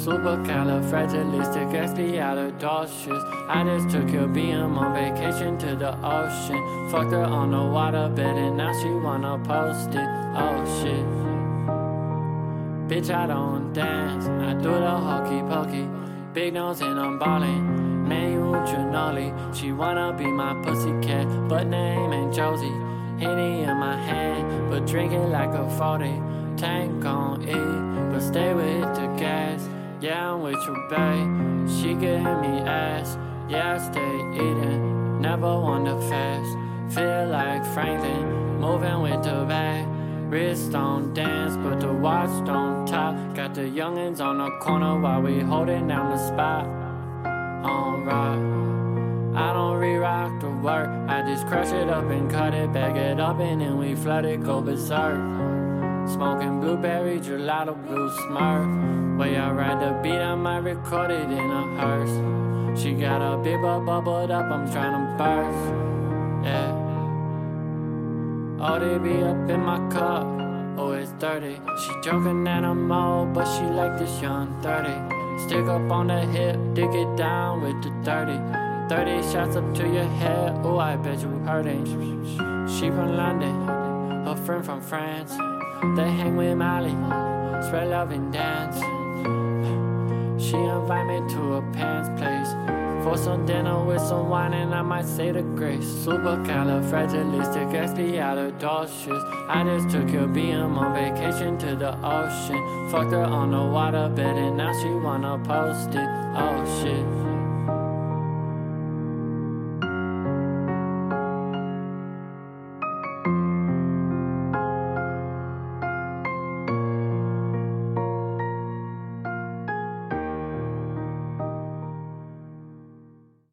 Supercalifragilisticexpialidocious. I just took your BM on vacation to the ocean. Fucked her on the water bed and now she wanna post it. Oh shit. Bitch, I don't dance. I do the hokey pokey. Big nose and I'm ballin'. Man, you Trinoli. She wanna be my pussycat, but name ain't Josie. Henny in my hand, but drink it like a 40. Tank on E, but stay with the gas. With you, babe. She giving me ass. Yeah, I stay eating. Never want to fast. Feel like Franklin, moving with the bag. Wrist don't dance, but the watch don't talk. Got the youngins on the corner while we holding down the spot. On rock. I don't re-rock the work. I just crush it up and cut it, bag it up, and then we flood it, go berserk. Smoking blueberry gelato, blue smurf. The beat, I might record it in a hearse. She got a big bubbled up, I'm trying to burst. Yeah. Oh, they be up in my cup. Oh, it's dirty. She joking that I'm old, but she like this young 30. Stick up on the hip, dig it down with the 30. 30 shots up to your head, oh, I bet you hurting. She from London, her friend from France. They hang with Molly, spread love and dance. For some dinner with some wine, and I might say the grace. Supercalifragilisticexpialidocious. I just took your BM on vacation to the ocean. Fucked her on the water bed, and now she wanna post it. Oh shit.